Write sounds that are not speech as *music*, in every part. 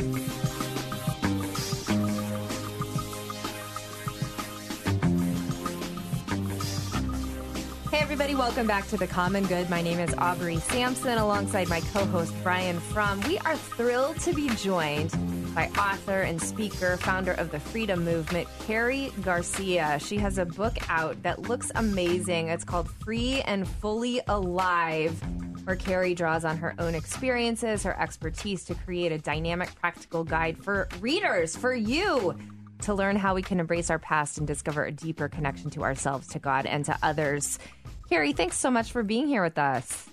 Hey, everybody, welcome back to The Common Good. My name is Aubrey Sampson alongside my co host Brian From. We are thrilled to be joined by author and speaker, founder of the Freedom Movement, Karrie Garcia. She has a book out that looks amazing. It's called Free and Fully Alive, where Karrie draws on her own experiences, her expertise to create a dynamic, practical guide for readers, for you to learn how we can embrace our past and discover a deeper connection to ourselves, to God, and to others. Karrie, thanks so much for being here with us.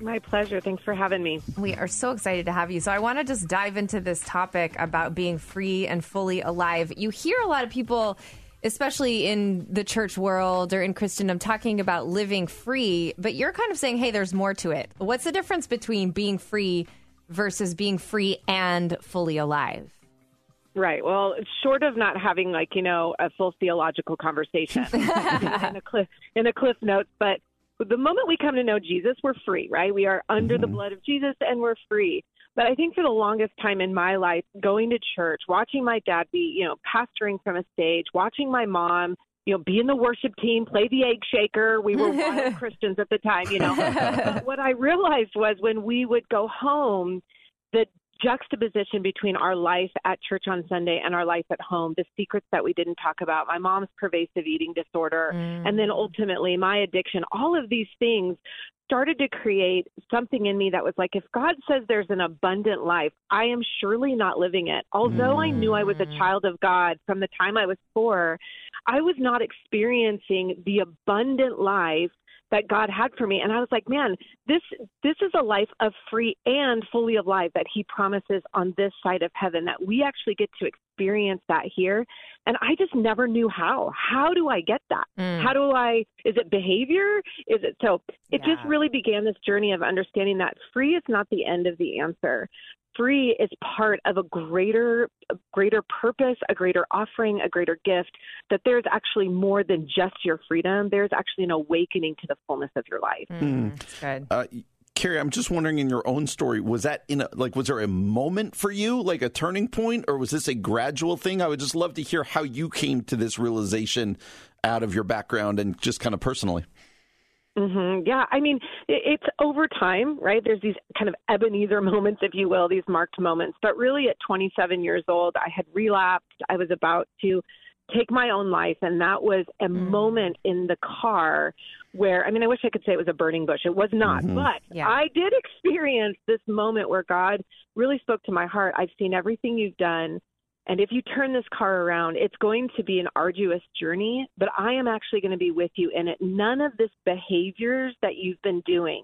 My pleasure. Thanks for having me. We are so excited to have you. So, I want to just dive into this topic about being free and fully alive. You hear a lot of people, especially in the church world or in Christendom, talking about living free, but you're kind of saying, hey, there's more to it. What's the difference between being free versus being free and fully alive? Right. Well, short of not having like you know a full theological conversation *laughs* in a cliff in a cliff notes, but the moment we come to know Jesus, we're free, right? We are under the mm-hmm. blood of Jesus and we're free. But I think for the longest time in my life, going to church, watching my dad be, you know, pastoring from a stage, watching my mom, you know, be in the worship team, play the egg shaker. We were wild *laughs* Christians at the time, you know. *laughs* But what I realized was when we would go home, the juxtaposition between our life at church on Sunday and our life at home, the secrets that we didn't talk about, my mom's pervasive eating disorder, Mm. and then ultimately my addiction, all of these things started to create something in me that was like, if God says there's an abundant life, I am surely not living it. Although I knew I was a mm. child of God from the time I was four, I was not experiencing the abundant life that God had for me. And I was like, man, this this is a life of free and fully alive that he promises on this side of heaven that we actually get to experience that here. And I just never knew how. How do I get that? Mm. How do I is it behavior? Is it so it just really began this journey of understanding that free is not the end of the answer. Free is part of a greater a greater purpose, a greater offering, a greater gift that there's actually more than just your freedom. There's actually an awakening to the fullness of your life. Mm, that's good. Uh, Karrie, I'm just wondering in your own story, was that in a, like, was there a moment for you, like a turning point, or was this a gradual thing? I would just love to hear how you came to this realization out of your background and just kind of personally. hmm Yeah, I mean, it's over time, right? There's these kind of Ebenezer *laughs* moments, if you will, these marked moments. But really, at 27 years old, I had relapsed. I was about to take my own life, and that was a mm. moment in the car where, I mean, I wish I could say it was a burning bush. It was not, mm-hmm. but Yeah. I did *laughs* experience this moment where God really spoke to my heart. I've seen everything you've done. And if you turn this car around, it's going to be an arduous journey, but I am actually going to be with you in it. None of this behaviors that you've been doing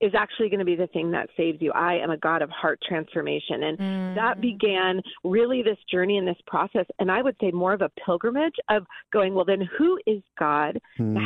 is actually going to be the thing that saves you. I am a God of heart transformation. And Mm. that began really this journey and this process. And I would say more of a pilgrimage of going, well, then who is God?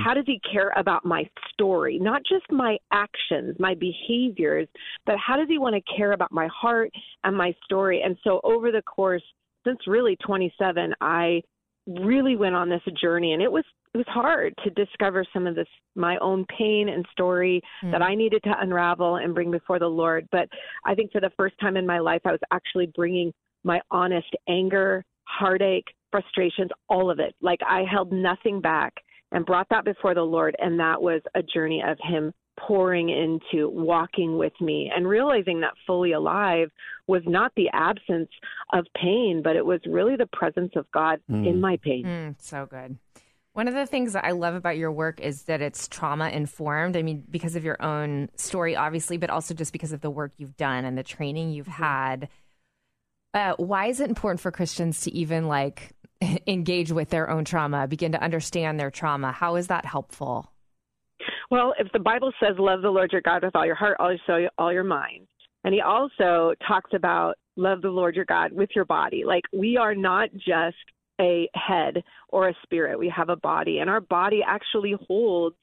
How does he care about my story? Not just my actions, my behaviors, but how does he want to care about my heart and my story? And so over the course, since really 27, I really went on this journey and it was it was hard to discover some of this my own pain and story mm. that I needed to unravel and bring before the Lord. But I think for the first time in my life I was actually bringing my honest anger heartache frustrations all of it. Like I held nothing back and brought that before the Lord and that was a journey of him pouring into walking with me and realizing that fully alive was not the absence of pain, but it was really the presence of God in my pain. Mm, so good. One of the things that I love about your work is that it's trauma informed. I mean, because of your own story, obviously, but also just because of the work you've done and the training you've had. Uh, why is it important for Christians to even like *laughs* engage with their own trauma, begin to understand their trauma? How is that helpful? Well, if the Bible says love the Lord your God with all your heart, all your soul, all your mind, and he also talks about love the Lord your God with your body. Like we are not just a head or a spirit. We have a body, and our body actually holds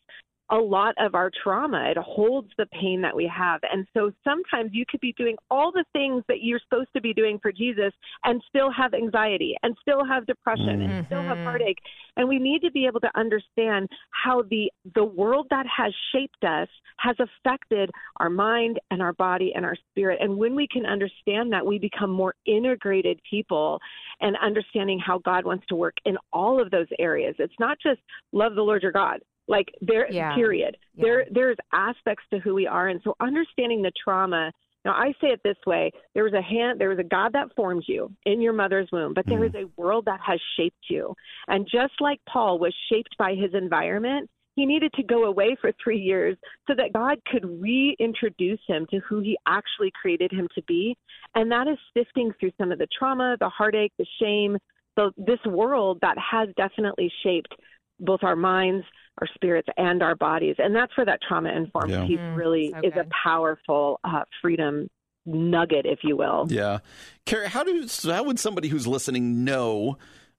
a lot of our trauma. It holds the pain that we have. And so sometimes you could be doing all the things that you're supposed to be doing for Jesus and still have anxiety and still have depression mm-hmm. and still have heartache. And we need to be able to understand how the the world that has shaped us has affected our mind and our body and our spirit. And when we can understand that, we become more integrated people and understanding how God wants to work in all of those areas. It's not just love the Lord your God. Like there, yeah. period. Yeah. There, there's aspects to who we are, and so understanding the trauma. Now, I say it this way: there was a hand, there was a God that formed you in your mother's womb, but there mm. is a world that has shaped you. And just like Paul was shaped by his environment, he needed to go away for three years so that God could reintroduce him to who he actually created him to be. And that is sifting through some of the trauma, the heartache, the shame, so this world that has definitely shaped both our minds, our spirits, and our bodies. And that's where that trauma informed yeah. piece mm, really so is a powerful uh, freedom nugget, if you will. Yeah, Karrie, how do how would somebody who's listening know?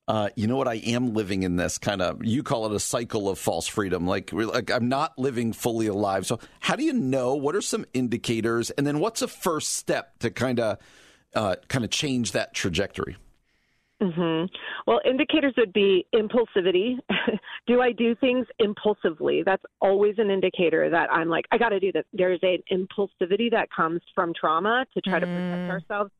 Uh, you know what? I am living in this kind of. You call it a cycle of false freedom. Like, like I'm not living fully alive. So, how do you know? What are some indicators? And then, what's a first step to kind of, uh, kind of change that trajectory? Mm-hmm. Well, indicators would be impulsivity. *laughs* do I do things impulsively? That's always an indicator that I'm like, I got to do this. There's an impulsivity that comes from trauma to try mm. to protect mm. ourselves.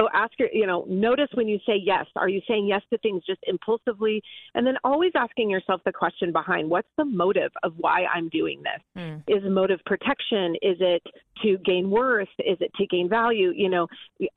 So ask your, you know, notice when you say yes. Are you saying yes to things just impulsively? And then always asking yourself the question behind what's the motive of why I'm doing this? Mm. Is motive protection? Is it to gain worth? Is it to gain value? You know,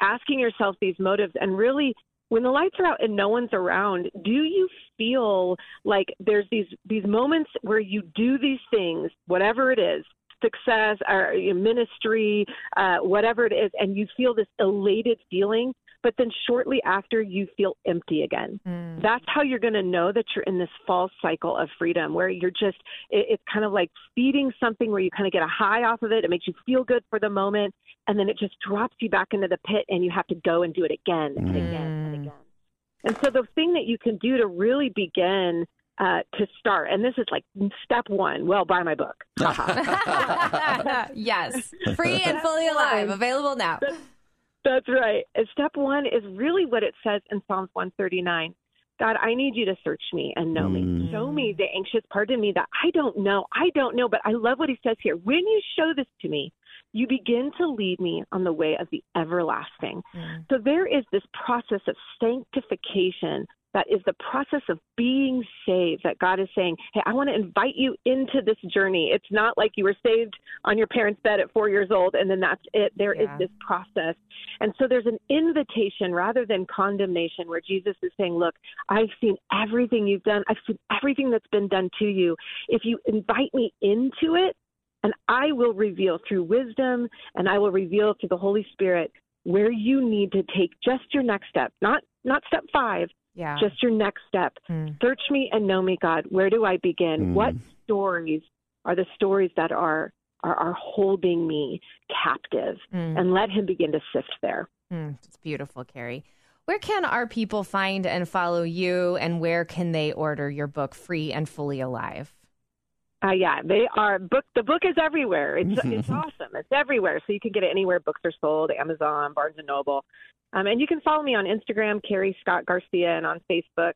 asking yourself these motives and really when the lights are out and no one's around, do you feel like there's these these moments where you do these things, whatever it is, success or ministry, uh, whatever it is, and you feel this elated feeling, but then shortly after you feel empty again. Mm. That's how you're going to know that you're in this false cycle of freedom where you're just, it, it's kind of like feeding something where you kind of get a high off of it. It makes you feel good for the moment, and then it just drops you back into the pit, and you have to go and do it again and mm. again and so the thing that you can do to really begin uh, to start. And this is like step one. Well, buy my book. *laughs* *laughs* yes. Free and fully alive. Available now. That's, that's right. And step one is really what it says in Psalms 139. God, I need you to search me and know mm. me. Show me the anxious part of me that I don't know. I don't know, but I love what he says here. When you show this to me, you begin to lead me on the way of the everlasting. Mm. So there is this process of sanctification that is the process of being saved that God is saying, Hey, I want to invite you into this journey. It's not like you were saved on your parents' bed at four years old and then that's it. There yeah. is this process. And so there's an invitation rather than condemnation where Jesus is saying, Look, I've seen everything you've done, I've seen everything that's been done to you. If you invite me into it, and I will reveal through wisdom and I will reveal through the Holy Spirit where you need to take just your next step, not not step 5, yeah. Just your next step. Mm. Search me and know me, God. Where do I begin? Mm. What stories are the stories that are are, are holding me captive? Mm. And let him begin to sift there. Mm. It's beautiful, Karrie. Where can our people find and follow you, and where can they order your book, Free and Fully Alive? Uh, yeah, they are book. The book is everywhere. It's it's awesome. It's everywhere, so you can get it anywhere books are sold: Amazon, Barnes and Noble. Um, and you can follow me on Instagram, Karrie Scott Garcia, and on Facebook.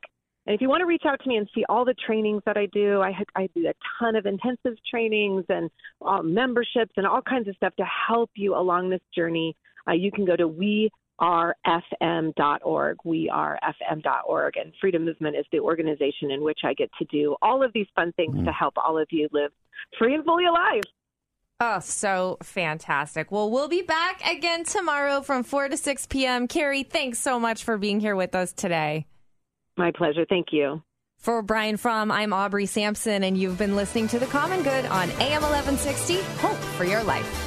And if you want to reach out to me and see all the trainings that I do, I, I do a ton of intensive trainings and uh, memberships and all kinds of stuff to help you along this journey. Uh, you can go to wearefm.org, wearefm.org, and Freedom Movement is the organization in which I get to do all of these fun things mm-hmm. to help all of you live free and fully alive. Oh, so fantastic. Well, we'll be back again tomorrow from 4 to 6 p.m. Karrie, thanks so much for being here with us today. My pleasure. Thank you. For Brian From, I'm Aubrey Sampson, and you've been listening to The Common Good on AM 1160. Hope for your life.